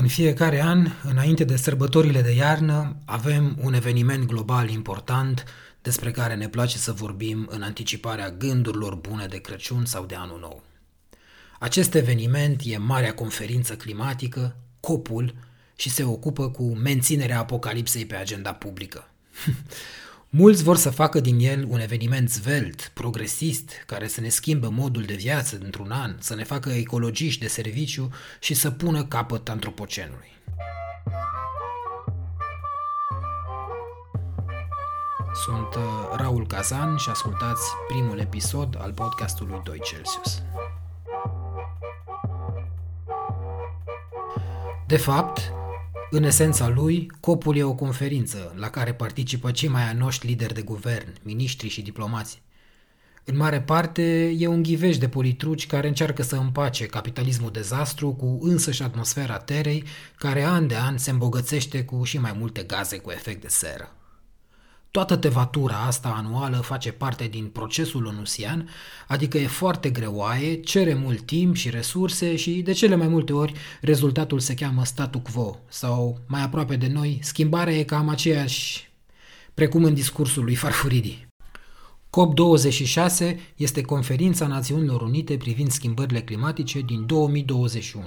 În fiecare an, înainte de sărbătorile de iarnă, avem un eveniment global important despre care ne place să vorbim în anticiparea gândurilor bune de Crăciun sau de Anul Nou. Acest eveniment e Marea Conferință Climatică, COP-ul, și se ocupă cu menținerea apocalipsei pe agenda publică. Mulți vor să facă din el un eveniment zvelt, progresist, care să ne schimbă modul de viață într-un an, să ne facă ecologiști de serviciu și să pună capăt antropocenului. Sunt uh, Raul Kazan și ascultați primul episod al podcastului 2 Celsius. De fapt, în esența lui, COP-ul e o conferință la care participă cei mai anoști lideri de guvern, miniștri și diplomați. În mare parte, e un ghiveș de politruci care încearcă să împace capitalismul dezastru cu însăși atmosfera terei, care an de an se îmbogățește cu și mai multe gaze cu efect de seră. Toată tevatura asta anuală face parte din procesul onusian, adică e foarte greoaie, cere mult timp și resurse și de cele mai multe ori rezultatul se cheamă statu quo sau mai aproape de noi, schimbarea e cam aceeași precum în discursul lui Farfuridi. COP26 este conferința Națiunilor Unite privind schimbările climatice din 2021.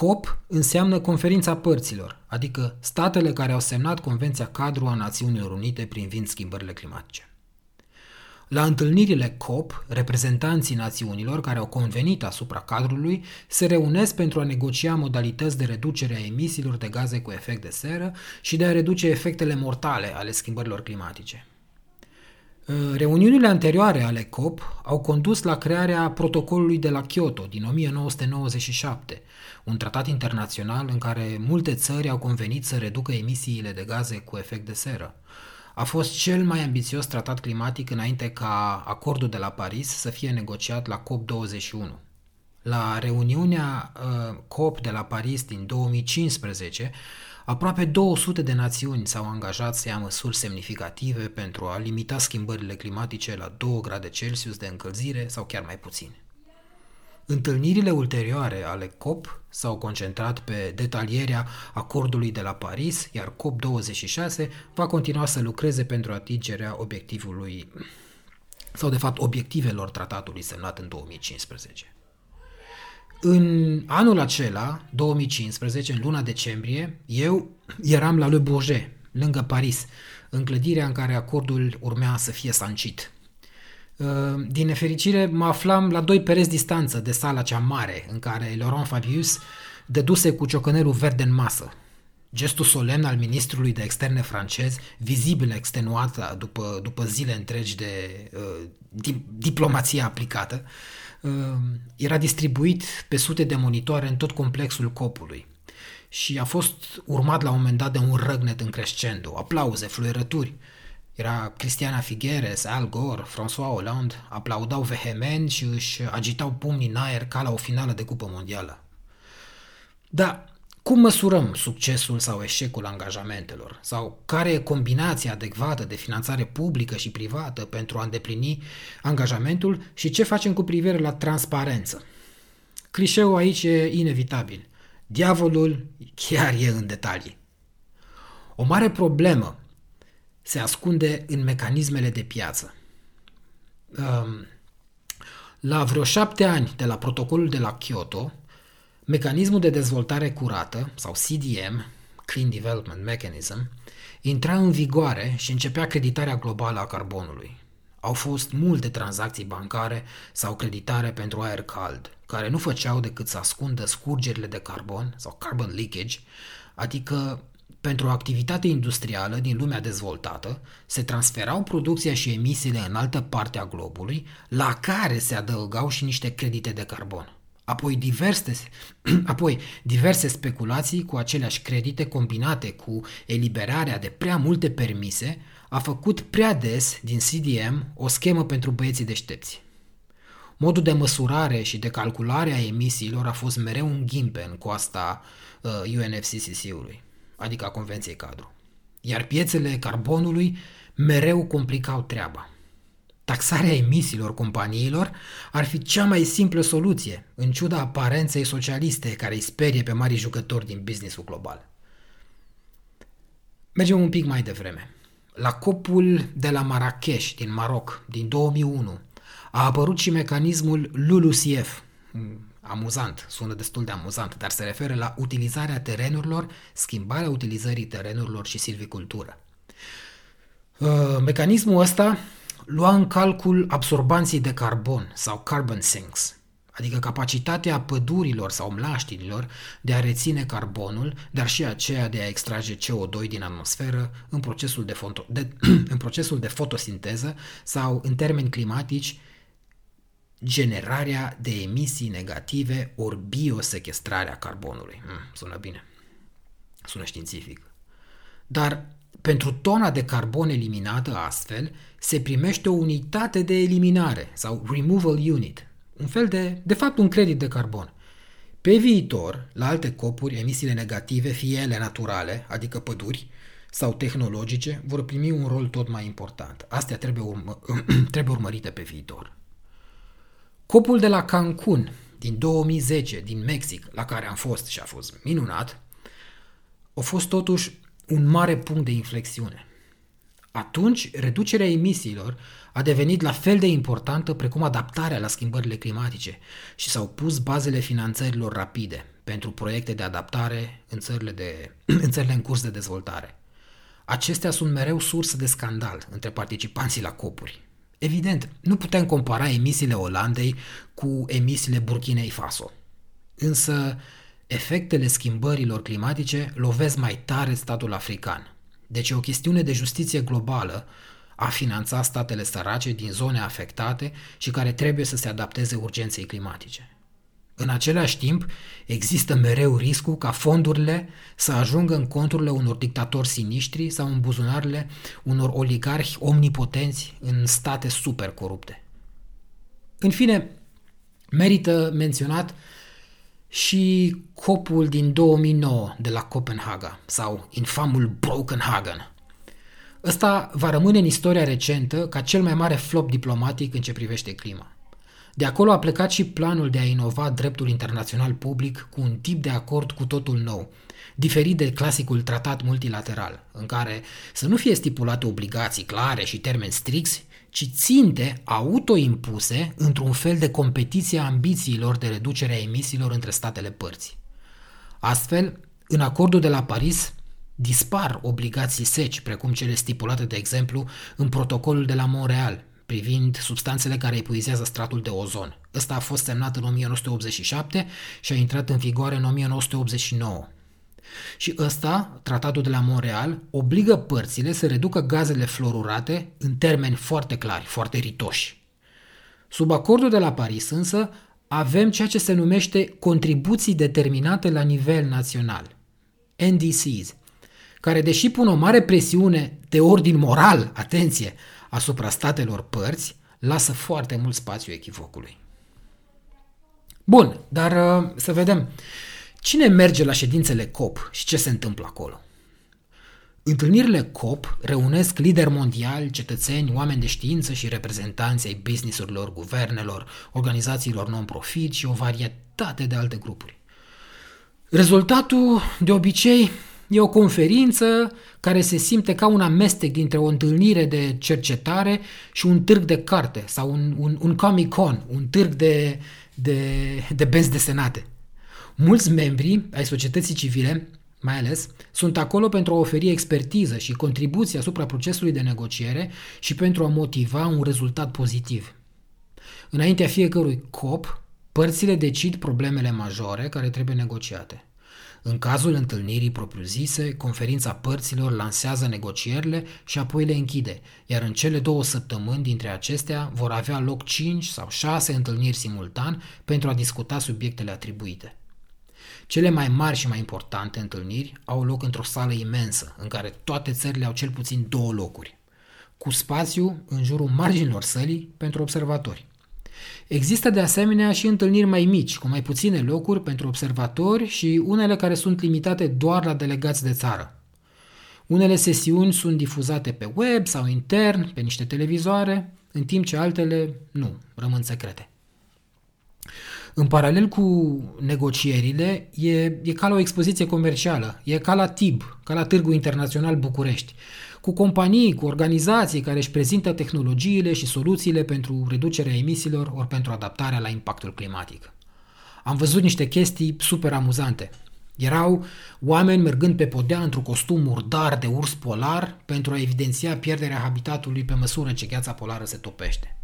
COP înseamnă conferința părților, adică statele care au semnat Convenția Cadru a Națiunilor Unite privind schimbările climatice. La întâlnirile COP, reprezentanții națiunilor care au convenit asupra cadrului se reunesc pentru a negocia modalități de reducere a emisiilor de gaze cu efect de seră și de a reduce efectele mortale ale schimbărilor climatice. Uh, reuniunile anterioare ale COP au condus la crearea protocolului de la Kyoto din 1997, un tratat internațional în care multe țări au convenit să reducă emisiile de gaze cu efect de seră. A fost cel mai ambițios tratat climatic înainte ca acordul de la Paris să fie negociat la COP21. La reuniunea uh, COP de la Paris din 2015, Aproape 200 de națiuni s-au angajat să ia măsuri semnificative pentru a limita schimbările climatice la 2 grade Celsius de încălzire sau chiar mai puțin. Întâlnirile ulterioare ale COP s-au concentrat pe detalierea acordului de la Paris, iar COP26 va continua să lucreze pentru atingerea obiectivului sau de fapt obiectivelor tratatului semnat în 2015. În anul acela, 2015, în luna decembrie, eu eram la Le Bourget, lângă Paris, în clădirea în care acordul urmea să fie sancit. Uh, din nefericire, mă aflam la doi pereți distanță de sala cea mare, în care Laurent Fabius dăduse cu ciocănelul verde în masă. Gestul solemn al ministrului de externe francez, vizibil extenuat după, după zile întregi de uh, di- diplomație aplicată, uh, Ehm, era distribuit pe sute de monitoare în tot complexul copului și a fost urmat la un moment dat de un răgnet în crescendo, aplauze, fluierături. Era Cristiana Figueres, Al Gore, François Hollande, aplaudau vehement și își agitau pumnii în aer ca la o finală de cupă mondială. Da, cum măsurăm succesul sau eșecul angajamentelor? Sau care e combinația adecvată de finanțare publică și privată pentru a îndeplini angajamentul și ce facem cu privire la transparență? Clișeul aici e inevitabil. Diavolul chiar e în detalii. O mare problemă se ascunde în mecanismele de piață. Um, la vreo șapte ani de la protocolul de la Kyoto, Mecanismul de dezvoltare curată, sau CDM, Clean Development Mechanism, intra în vigoare și începea creditarea globală a carbonului. Au fost multe tranzacții bancare sau creditare pentru aer cald, care nu făceau decât să ascundă scurgerile de carbon sau carbon leakage, adică pentru o activitate industrială din lumea dezvoltată, se transferau producția și emisiile în altă parte a globului, la care se adăugau și niște credite de carbon. Apoi diverse, apoi diverse speculații cu aceleași credite combinate cu eliberarea de prea multe permise a făcut prea des din CDM o schemă pentru băieții deștepți. Modul de măsurare și de calculare a emisiilor a fost mereu un ghimpe în coasta uh, UNFCCC-ului, adică a Convenției Cadru. Iar piețele carbonului mereu complicau treaba. Taxarea emisiilor companiilor ar fi cea mai simplă soluție, în ciuda aparenței socialiste care îi sperie pe mari jucători din businessul global. Mergem un pic mai devreme. La copul de la Marrakesh, din Maroc, din 2001, a apărut și mecanismul LULUCF. Amuzant, sună destul de amuzant, dar se referă la utilizarea terenurilor, schimbarea utilizării terenurilor și silvicultură. Uh, mecanismul ăsta lua în calcul absorbanții de carbon sau carbon sinks, adică capacitatea pădurilor sau mlaștinilor de a reține carbonul, dar și aceea de a extrage CO2 din atmosferă în procesul de, foto, de, în procesul de fotosinteză sau, în termeni climatici, generarea de emisii negative ori biosequestrarea carbonului. Hmm, sună bine. Sună științific. Dar pentru tona de carbon eliminată astfel, se primește o unitate de eliminare sau removal unit, un fel de, de fapt, un credit de carbon. Pe viitor, la alte copuri, emisiile negative, fie ele naturale, adică păduri, sau tehnologice, vor primi un rol tot mai important. Astea trebuie, urmă, trebuie urmărite pe viitor. Copul de la Cancun din 2010, din Mexic, la care am fost și a fost minunat, a fost totuși un mare punct de inflexiune. Atunci, reducerea emisiilor a devenit la fel de importantă precum adaptarea la schimbările climatice și s-au pus bazele finanțărilor rapide pentru proiecte de adaptare în țările, de, în țările în curs de dezvoltare. Acestea sunt mereu sursă de scandal între participanții la copuri. Evident, nu putem compara emisiile Olandei cu emisiile Burkinei Faso. Însă, efectele schimbărilor climatice lovesc mai tare statul african. Deci e o chestiune de justiție globală a finanța statele sărace din zone afectate și care trebuie să se adapteze urgenței climatice. În același timp, există mereu riscul ca fondurile să ajungă în conturile unor dictatori siniștri sau în buzunarele unor oligarhi omnipotenți în state super corupte. În fine, merită menționat și copul din 2009 de la Copenhaga sau infamul Brokenhagen. Ăsta va rămâne în istoria recentă ca cel mai mare flop diplomatic în ce privește clima. De acolo a plecat și planul de a inova dreptul internațional public cu un tip de acord cu totul nou, diferit de clasicul tratat multilateral, în care să nu fie stipulate obligații clare și termeni stricți, ci ținte autoimpuse într-un fel de competiție a ambițiilor de reducere a emisiilor între statele părți. Astfel, în acordul de la Paris dispar obligații seci, precum cele stipulate, de exemplu, în protocolul de la Montreal, privind substanțele care epuizează stratul de ozon. Ăsta a fost semnat în 1987 și a intrat în vigoare în 1989. Și ăsta, tratatul de la Montreal, obligă părțile să reducă gazele fluorurate în termeni foarte clari, foarte ritoși. Sub acordul de la Paris însă avem ceea ce se numește contribuții determinate la nivel național, NDCs, care deși pun o mare presiune de ordin moral, atenție, asupra statelor părți, lasă foarte mult spațiu echivocului. Bun, dar uh, să vedem. Cine merge la ședințele COP și ce se întâmplă acolo? Întâlnirile COP reunesc lideri mondiali, cetățeni, oameni de știință și reprezentanți ai businessurilor, guvernelor, organizațiilor non-profit și o varietate de alte grupuri. Rezultatul, de obicei, e o conferință care se simte ca un amestec dintre o întâlnire de cercetare și un târg de carte sau un, un, un Comic-Con, un târg de, de, de benzi desenate. Mulți membri ai societății civile, mai ales, sunt acolo pentru a oferi expertiză și contribuții asupra procesului de negociere și pentru a motiva un rezultat pozitiv. Înaintea fiecărui COP, părțile decid problemele majore care trebuie negociate. În cazul întâlnirii propriu-zise, conferința părților lansează negocierile și apoi le închide, iar în cele două săptămâni dintre acestea vor avea loc 5 sau 6 întâlniri simultan pentru a discuta subiectele atribuite. Cele mai mari și mai importante întâlniri au loc într-o sală imensă, în care toate țările au cel puțin două locuri, cu spațiu în jurul marginilor sălii pentru observatori. Există de asemenea și întâlniri mai mici, cu mai puține locuri pentru observatori și unele care sunt limitate doar la delegați de țară. Unele sesiuni sunt difuzate pe web sau intern, pe niște televizoare, în timp ce altele nu, rămân secrete. În paralel cu negocierile, e, e ca la o expoziție comercială, e ca la TIB, ca la Târgul Internațional București, cu companii, cu organizații care își prezintă tehnologiile și soluțiile pentru reducerea emisiilor ori pentru adaptarea la impactul climatic. Am văzut niște chestii super amuzante. Erau oameni mergând pe podea într-un costum murdar de urs polar pentru a evidenția pierderea habitatului pe măsură ce gheața polară se topește.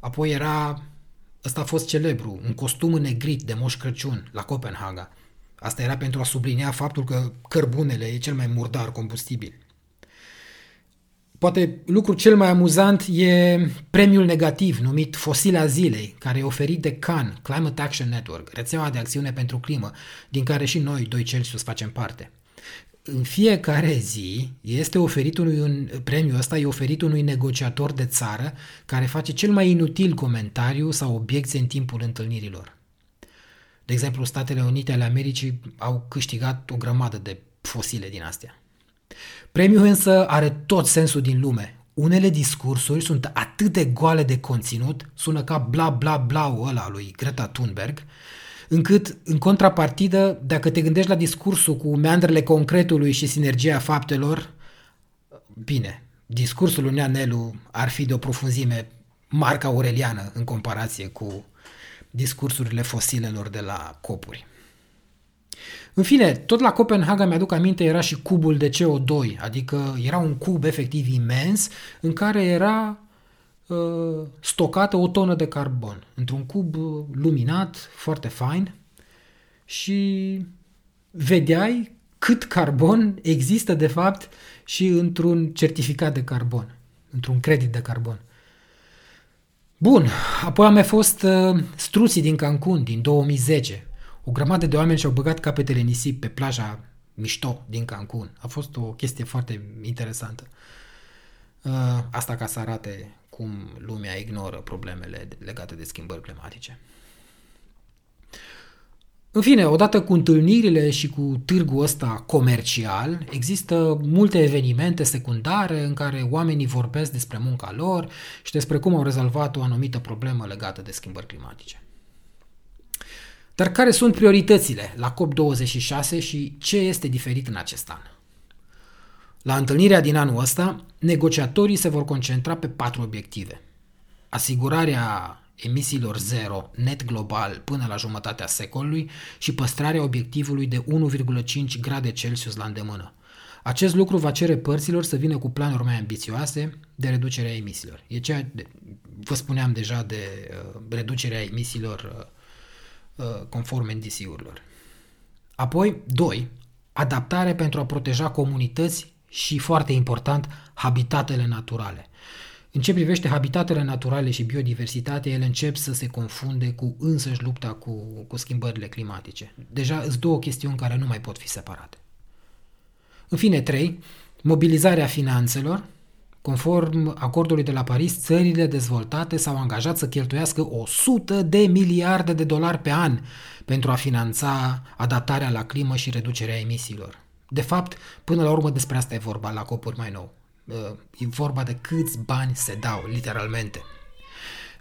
Apoi era, ăsta a fost celebru, un costum negrit de Moș Crăciun la Copenhaga. Asta era pentru a sublinia faptul că cărbunele e cel mai murdar combustibil. Poate lucru cel mai amuzant e premiul negativ numit Fosila Zilei, care e oferit de CAN, Climate Action Network, rețeaua de acțiune pentru climă, din care și noi, doi Celsius, facem parte. În fiecare zi este oferit unui un, premiul ăsta e oferit unui negociator de țară care face cel mai inutil comentariu sau obiecție în timpul întâlnirilor. De exemplu, Statele Unite ale Americii au câștigat o grămadă de fosile din astea. Premiul însă are tot sensul din lume. Unele discursuri sunt atât de goale de conținut, sună ca bla bla bla ăla lui Greta Thunberg, încât, în contrapartidă, dacă te gândești la discursul cu meandrele concretului și sinergia faptelor, bine, discursul lui Neanelu ar fi de o profunzime marca aureliană în comparație cu discursurile fosilelor de la copuri. În fine, tot la Copenhaga mi-aduc aminte era și cubul de CO2, adică era un cub efectiv imens în care era uh, stocată o tonă de carbon într-un cub luminat, foarte fain și vedeai cât carbon există de fapt și într-un certificat de carbon, într-un credit de carbon. Bun, apoi am mai fost uh, struții din Cancun din 2010, o grămadă de oameni și-au băgat capetele nisip pe plaja mișto din Cancun. A fost o chestie foarte interesantă. Uh, asta ca să arate cum lumea ignoră problemele legate de schimbări climatice. În fine, odată cu întâlnirile și cu târgul ăsta comercial, există multe evenimente secundare în care oamenii vorbesc despre munca lor și despre cum au rezolvat o anumită problemă legată de schimbări climatice. Dar care sunt prioritățile la COP26 și ce este diferit în acest an? La întâlnirea din anul ăsta, negociatorii se vor concentra pe patru obiective. Asigurarea emisiilor zero net global până la jumătatea secolului și păstrarea obiectivului de 1,5 grade Celsius la îndemână. Acest lucru va cere părților să vină cu planuri mai ambițioase de reducerea emisiilor. E ceea, vă spuneam deja de uh, reducerea emisiilor uh, Uh, conform NDC-urilor. Apoi, 2. Adaptare pentru a proteja comunități și, foarte important, habitatele naturale. În ce privește habitatele naturale și biodiversitatea, ele încep să se confunde cu însăși lupta cu, cu schimbările climatice. Deja sunt două chestiuni care nu mai pot fi separate. În fine, 3. Mobilizarea finanțelor, Conform acordului de la Paris, țările dezvoltate s-au angajat să cheltuiască 100 de miliarde de dolari pe an pentru a finanța adaptarea la climă și reducerea emisiilor. De fapt, până la urmă despre asta e vorba la copuri mai nou. E vorba de câți bani se dau, literalmente.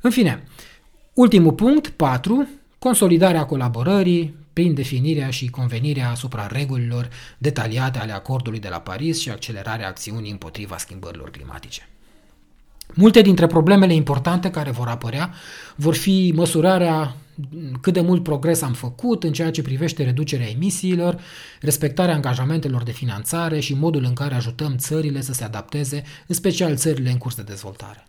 În fine, ultimul punct, 4, consolidarea colaborării prin definirea și convenirea asupra regulilor detaliate ale acordului de la Paris și accelerarea acțiunii împotriva schimbărilor climatice. Multe dintre problemele importante care vor apărea vor fi măsurarea cât de mult progres am făcut în ceea ce privește reducerea emisiilor, respectarea angajamentelor de finanțare și modul în care ajutăm țările să se adapteze, în special țările în curs de dezvoltare.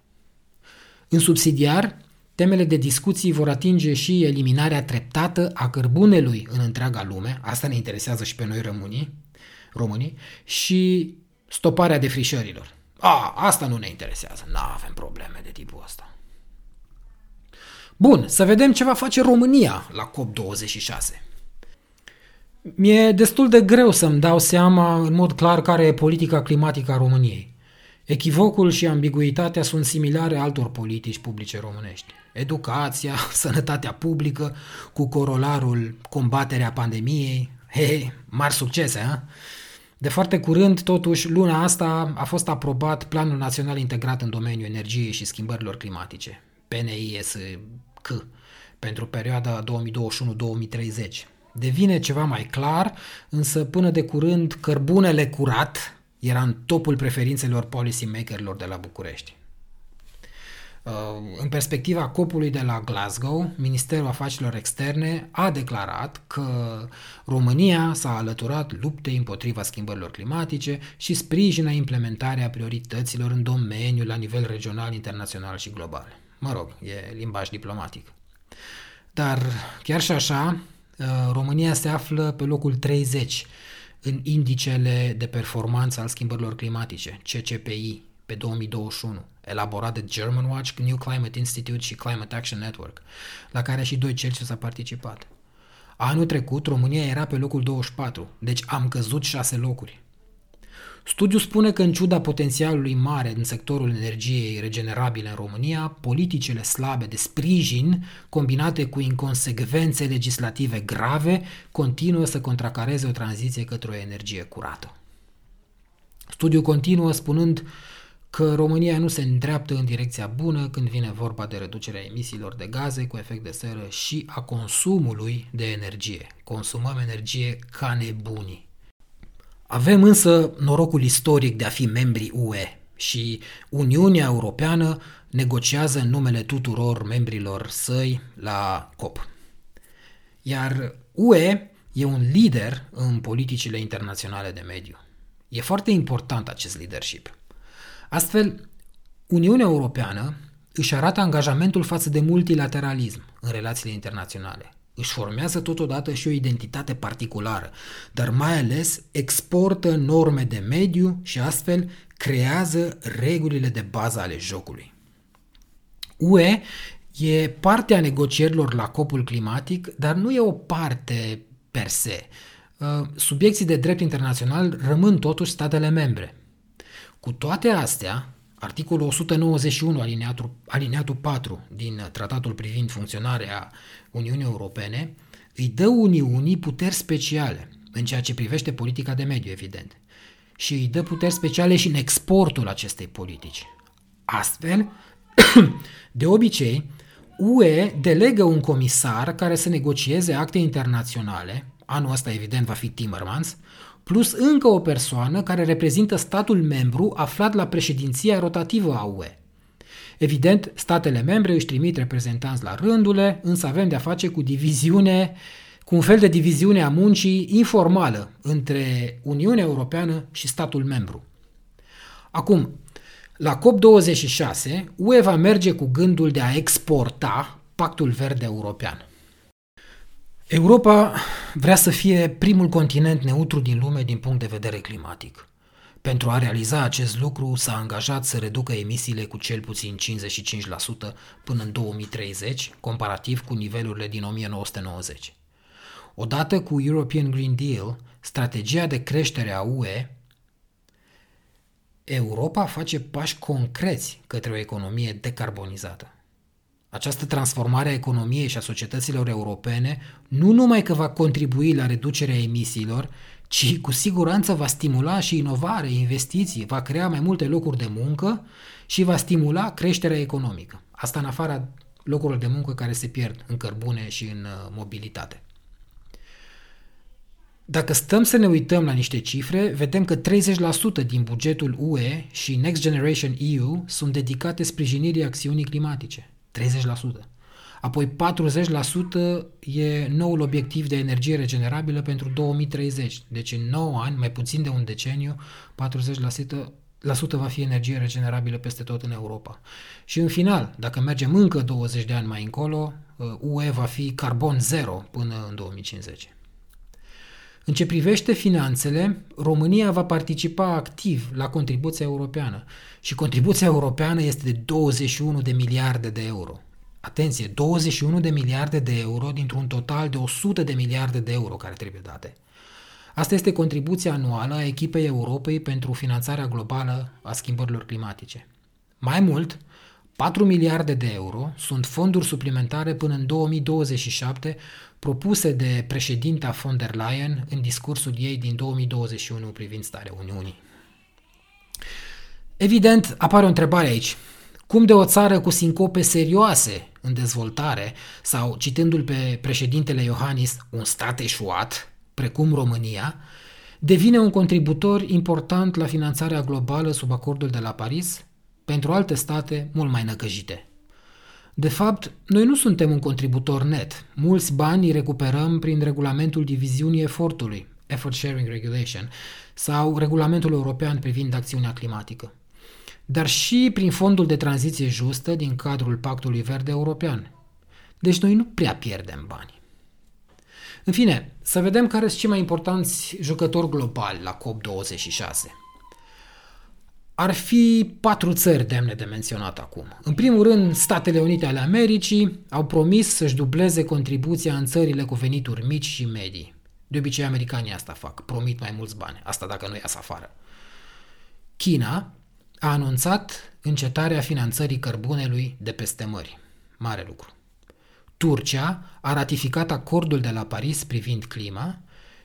În subsidiar, Temele de discuții vor atinge și eliminarea treptată a cărbunelui în întreaga lume, asta ne interesează și pe noi românii, românii și stoparea defrișărilor. A, asta nu ne interesează, nu avem probleme de tipul ăsta. Bun, să vedem ce va face România la COP26. Mi-e destul de greu să-mi dau seama în mod clar care e politica climatică a României. Echivocul și ambiguitatea sunt similare altor politici publice românești. Educația, sănătatea publică, cu corolarul combaterea pandemiei. Hei, mari succese, ha? De foarte curând, totuși, luna asta a fost aprobat Planul Național Integrat în domeniul energiei și schimbărilor climatice, PNISC, pentru perioada 2021-2030. Devine ceva mai clar, însă până de curând cărbunele curat era în topul preferințelor policymakerilor de la București. Uh, în perspectiva copului de la Glasgow, Ministerul Afacerilor Externe a declarat că România s-a alăturat luptei împotriva schimbărilor climatice și sprijină implementarea priorităților în domeniu la nivel regional, internațional și global. Mă rog, e limbaj diplomatic. Dar chiar și așa, uh, România se află pe locul 30 în indicele de performanță al schimbărilor climatice, CCPI, pe 2021, elaborat de German Watch, New Climate Institute și Climate Action Network, la care și doi Celsius a participat. Anul trecut, România era pe locul 24, deci am căzut șase locuri. Studiul spune că în ciuda potențialului mare în sectorul energiei regenerabile în România, politicile slabe de sprijin, combinate cu inconsecvențe legislative grave, continuă să contracareze o tranziție către o energie curată. Studiul continuă spunând că România nu se îndreaptă în direcția bună când vine vorba de reducerea emisiilor de gaze cu efect de seră și a consumului de energie. Consumăm energie ca nebunii. Avem însă norocul istoric de a fi membri UE și Uniunea Europeană negociază în numele tuturor membrilor săi la COP. Iar UE e un lider în politicile internaționale de mediu. E foarte important acest leadership. Astfel, Uniunea Europeană își arată angajamentul față de multilateralism în relațiile internaționale. Își formează totodată și o identitate particulară, dar mai ales exportă norme de mediu și astfel creează regulile de bază ale jocului. UE e parte a negocierilor la copul climatic, dar nu e o parte per se. Uh, subiecții de drept internațional rămân totuși statele membre. Cu toate astea, articolul 191 alineatul, alineatul 4 din tratatul privind funcționarea Uniunii Europene îi dă Uniunii puteri speciale în ceea ce privește politica de mediu, evident, și îi dă puteri speciale și în exportul acestei politici. Astfel, de obicei, UE delegă un comisar care să negocieze acte internaționale, anul ăsta evident va fi Timmermans, plus încă o persoană care reprezintă statul membru aflat la președinția rotativă a UE. Evident, statele membre își trimit reprezentanți la rândule, însă avem de-a face cu diviziune, cu un fel de diviziune a muncii informală între Uniunea Europeană și statul membru. Acum, la COP26, UE va merge cu gândul de a exporta Pactul Verde European. Europa vrea să fie primul continent neutru din lume din punct de vedere climatic. Pentru a realiza acest lucru s-a angajat să reducă emisiile cu cel puțin 55% până în 2030, comparativ cu nivelurile din 1990. Odată cu European Green Deal, strategia de creștere a UE, Europa face pași concreți către o economie decarbonizată. Această transformare a economiei și a societăților europene nu numai că va contribui la reducerea emisiilor, ci cu siguranță va stimula și inovare, investiții, va crea mai multe locuri de muncă și va stimula creșterea economică. Asta în afara locurilor de muncă care se pierd în cărbune și în uh, mobilitate. Dacă stăm să ne uităm la niște cifre, vedem că 30% din bugetul UE și Next Generation EU sunt dedicate sprijinirii acțiunii climatice. 30%. Apoi 40% e noul obiectiv de energie regenerabilă pentru 2030. Deci în 9 ani, mai puțin de un deceniu, 40% la sută va fi energie regenerabilă peste tot în Europa. Și în final, dacă mergem încă 20 de ani mai încolo, UE va fi carbon zero până în 2050. În ce privește finanțele, România va participa activ la contribuția europeană și contribuția europeană este de 21 de miliarde de euro. Atenție, 21 de miliarde de euro dintr-un total de 100 de miliarde de euro care trebuie date. Asta este contribuția anuală a echipei Europei pentru finanțarea globală a schimbărilor climatice. Mai mult, 4 miliarde de euro sunt fonduri suplimentare până în 2027 propuse de președinta von der Leyen în discursul ei din 2021 privind starea Uniunii. Evident, apare o întrebare aici. Cum de o țară cu sincope serioase în dezvoltare sau, citându-l pe președintele Iohannis, un stat eșuat, precum România, devine un contributor important la finanțarea globală sub acordul de la Paris pentru alte state mult mai năcăjite. De fapt, noi nu suntem un contributor net. Mulți bani îi recuperăm prin regulamentul diviziunii efortului, Effort Sharing Regulation, sau regulamentul european privind acțiunea climatică dar și prin fondul de tranziție justă din cadrul Pactului Verde European. Deci noi nu prea pierdem bani. În fine, să vedem care sunt cei mai importanți jucători globali la COP26. Ar fi patru țări demne de menționat acum. În primul rând, Statele Unite ale Americii au promis să-și dubleze contribuția în țările cu venituri mici și medii. De obicei, americanii asta fac, promit mai mulți bani, asta dacă nu iasă afară. China a anunțat încetarea finanțării cărbunelui de peste mări. Mare lucru. Turcia a ratificat acordul de la Paris privind clima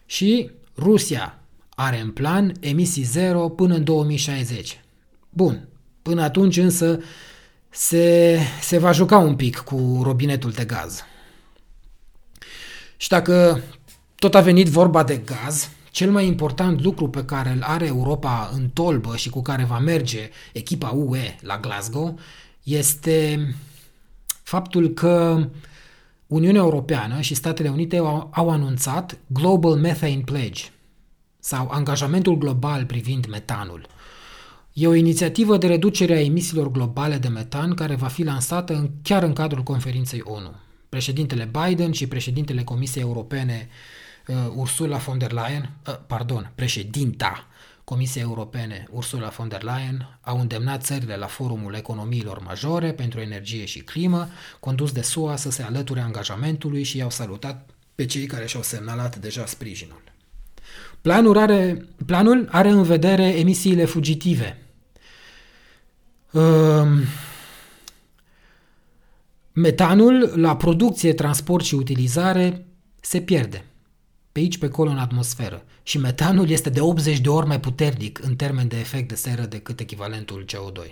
și Rusia are în plan emisii zero până în 2060. Bun, până atunci însă se, se va juca un pic cu robinetul de gaz. Și dacă tot a venit vorba de gaz, cel mai important lucru pe care îl are Europa în tolbă și cu care va merge echipa UE la Glasgow este faptul că Uniunea Europeană și Statele Unite au, au anunțat Global Methane Pledge sau angajamentul global privind metanul. E o inițiativă de reducere a emisiilor globale de metan care va fi lansată în, chiar în cadrul conferinței ONU. Președintele Biden și președintele Comisiei Europene uh, Ursula von der Leyen, uh, pardon, președinta Comisiei Europene Ursula von der Leyen au îndemnat țările la Forumul Economiilor Majore pentru Energie și Climă, condus de SUA să se alăture angajamentului și i-au salutat pe cei care și-au semnalat deja sprijinul. Planul are, planul are în vedere emisiile fugitive. Uh, metanul la producție, transport și utilizare se pierde pe aici, pe acolo, în atmosferă. Și metanul este de 80 de ori mai puternic în termen de efect de seră decât echivalentul CO2.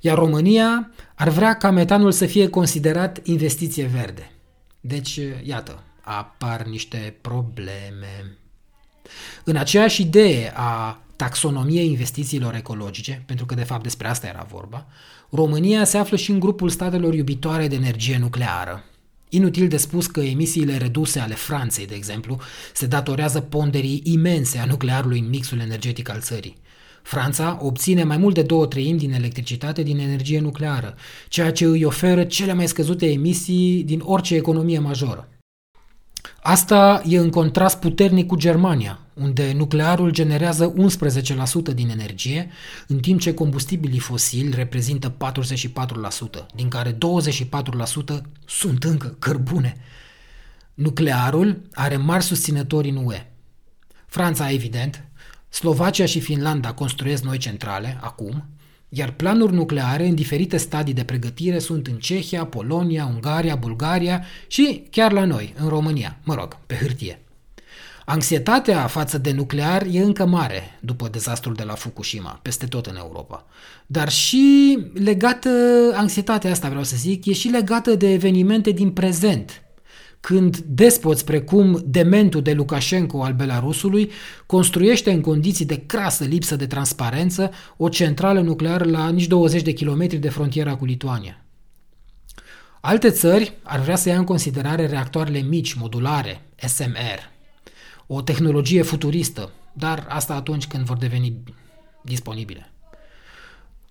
Iar România ar vrea ca metanul să fie considerat investiție verde. Deci, iată, apar niște probleme. În aceeași idee a taxonomiei investițiilor ecologice, pentru că de fapt despre asta era vorba, România se află și în grupul statelor iubitoare de energie nucleară, Inutil de spus că emisiile reduse ale Franței, de exemplu, se datorează ponderii imense a nuclearului în mixul energetic al țării. Franța obține mai mult de două treimi din electricitate din energie nucleară, ceea ce îi oferă cele mai scăzute emisii din orice economie majoră. Asta e în contrast puternic cu Germania, unde nuclearul generează 11% din energie, în timp ce combustibilii fosili reprezintă 44%, din care 24% sunt încă cărbune. Nuclearul are mari susținători în UE. Franța, evident, Slovacia și Finlanda construiesc noi centrale, acum, iar planuri nucleare în diferite stadii de pregătire sunt în Cehia, Polonia, Ungaria, Bulgaria și chiar la noi, în România, mă rog, pe hârtie. Anxietatea față de nuclear e încă mare după dezastrul de la Fukushima, peste tot în Europa. Dar și legată, anxietatea asta vreau să zic, e și legată de evenimente din prezent, când despoți precum dementul de Lukashenko al Belarusului construiește în condiții de crasă lipsă de transparență o centrală nucleară la nici 20 de kilometri de frontiera cu Lituania. Alte țări ar vrea să ia în considerare reactoarele mici, modulare, SMR, o tehnologie futuristă, dar asta atunci când vor deveni disponibile.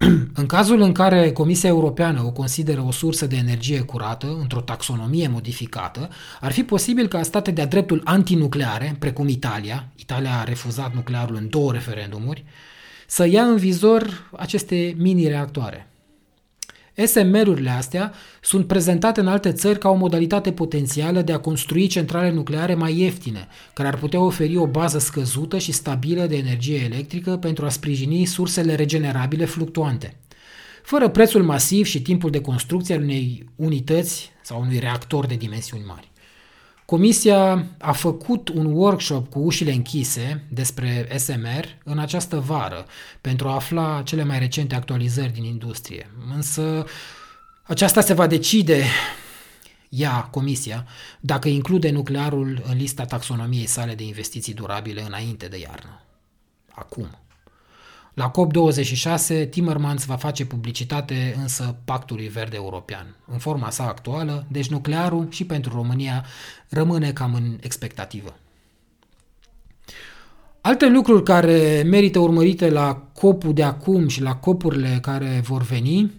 În cazul în care Comisia Europeană o consideră o sursă de energie curată, într-o taxonomie modificată, ar fi posibil ca state de-a dreptul antinucleare, precum Italia, Italia a refuzat nuclearul în două referendumuri, să ia în vizor aceste mini-reactoare. SMR-urile astea sunt prezentate în alte țări ca o modalitate potențială de a construi centrale nucleare mai ieftine, care ar putea oferi o bază scăzută și stabilă de energie electrică pentru a sprijini sursele regenerabile fluctuante. fără prețul masiv și timpul de construcție al unei unități sau unui reactor de dimensiuni mari. Comisia a făcut un workshop cu ușile închise despre SMR în această vară pentru a afla cele mai recente actualizări din industrie. Însă aceasta se va decide ea, Comisia, dacă include nuclearul în lista taxonomiei sale de investiții durabile înainte de iarnă. Acum. La COP26, Timmermans va face publicitate însă Pactului Verde European. În forma sa actuală, deci nuclearul și pentru România rămâne cam în expectativă. Alte lucruri care merită urmărite la copul de acum și la copurile care vor veni,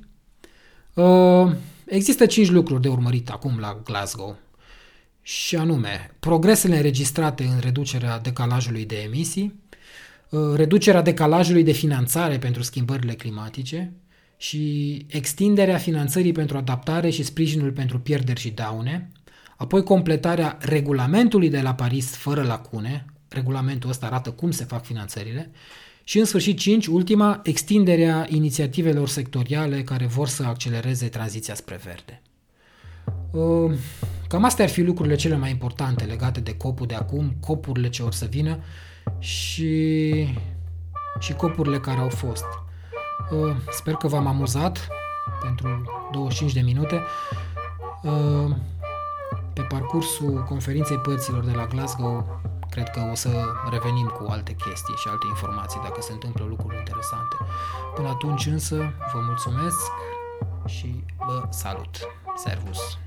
uh, există cinci lucruri de urmărit acum la Glasgow. Și anume, progresele înregistrate în reducerea decalajului de emisii, Uh, reducerea decalajului de finanțare pentru schimbările climatice și extinderea finanțării pentru adaptare și sprijinul pentru pierderi și daune, apoi completarea regulamentului de la Paris fără lacune, regulamentul ăsta arată cum se fac finanțările, și în sfârșit 5, ultima, extinderea inițiativelor sectoriale care vor să accelereze tranziția spre verde. Uh, cam astea ar fi lucrurile cele mai importante legate de copul de acum, copurile ce or să vină și, și copurile care au fost. Uh, sper că v-am amuzat pentru 25 de minute. Uh, pe parcursul conferinței părților de la Glasgow, cred că o să revenim cu alte chestii și alte informații dacă se întâmplă lucruri interesante. Până atunci însă, vă mulțumesc și vă salut. Servus!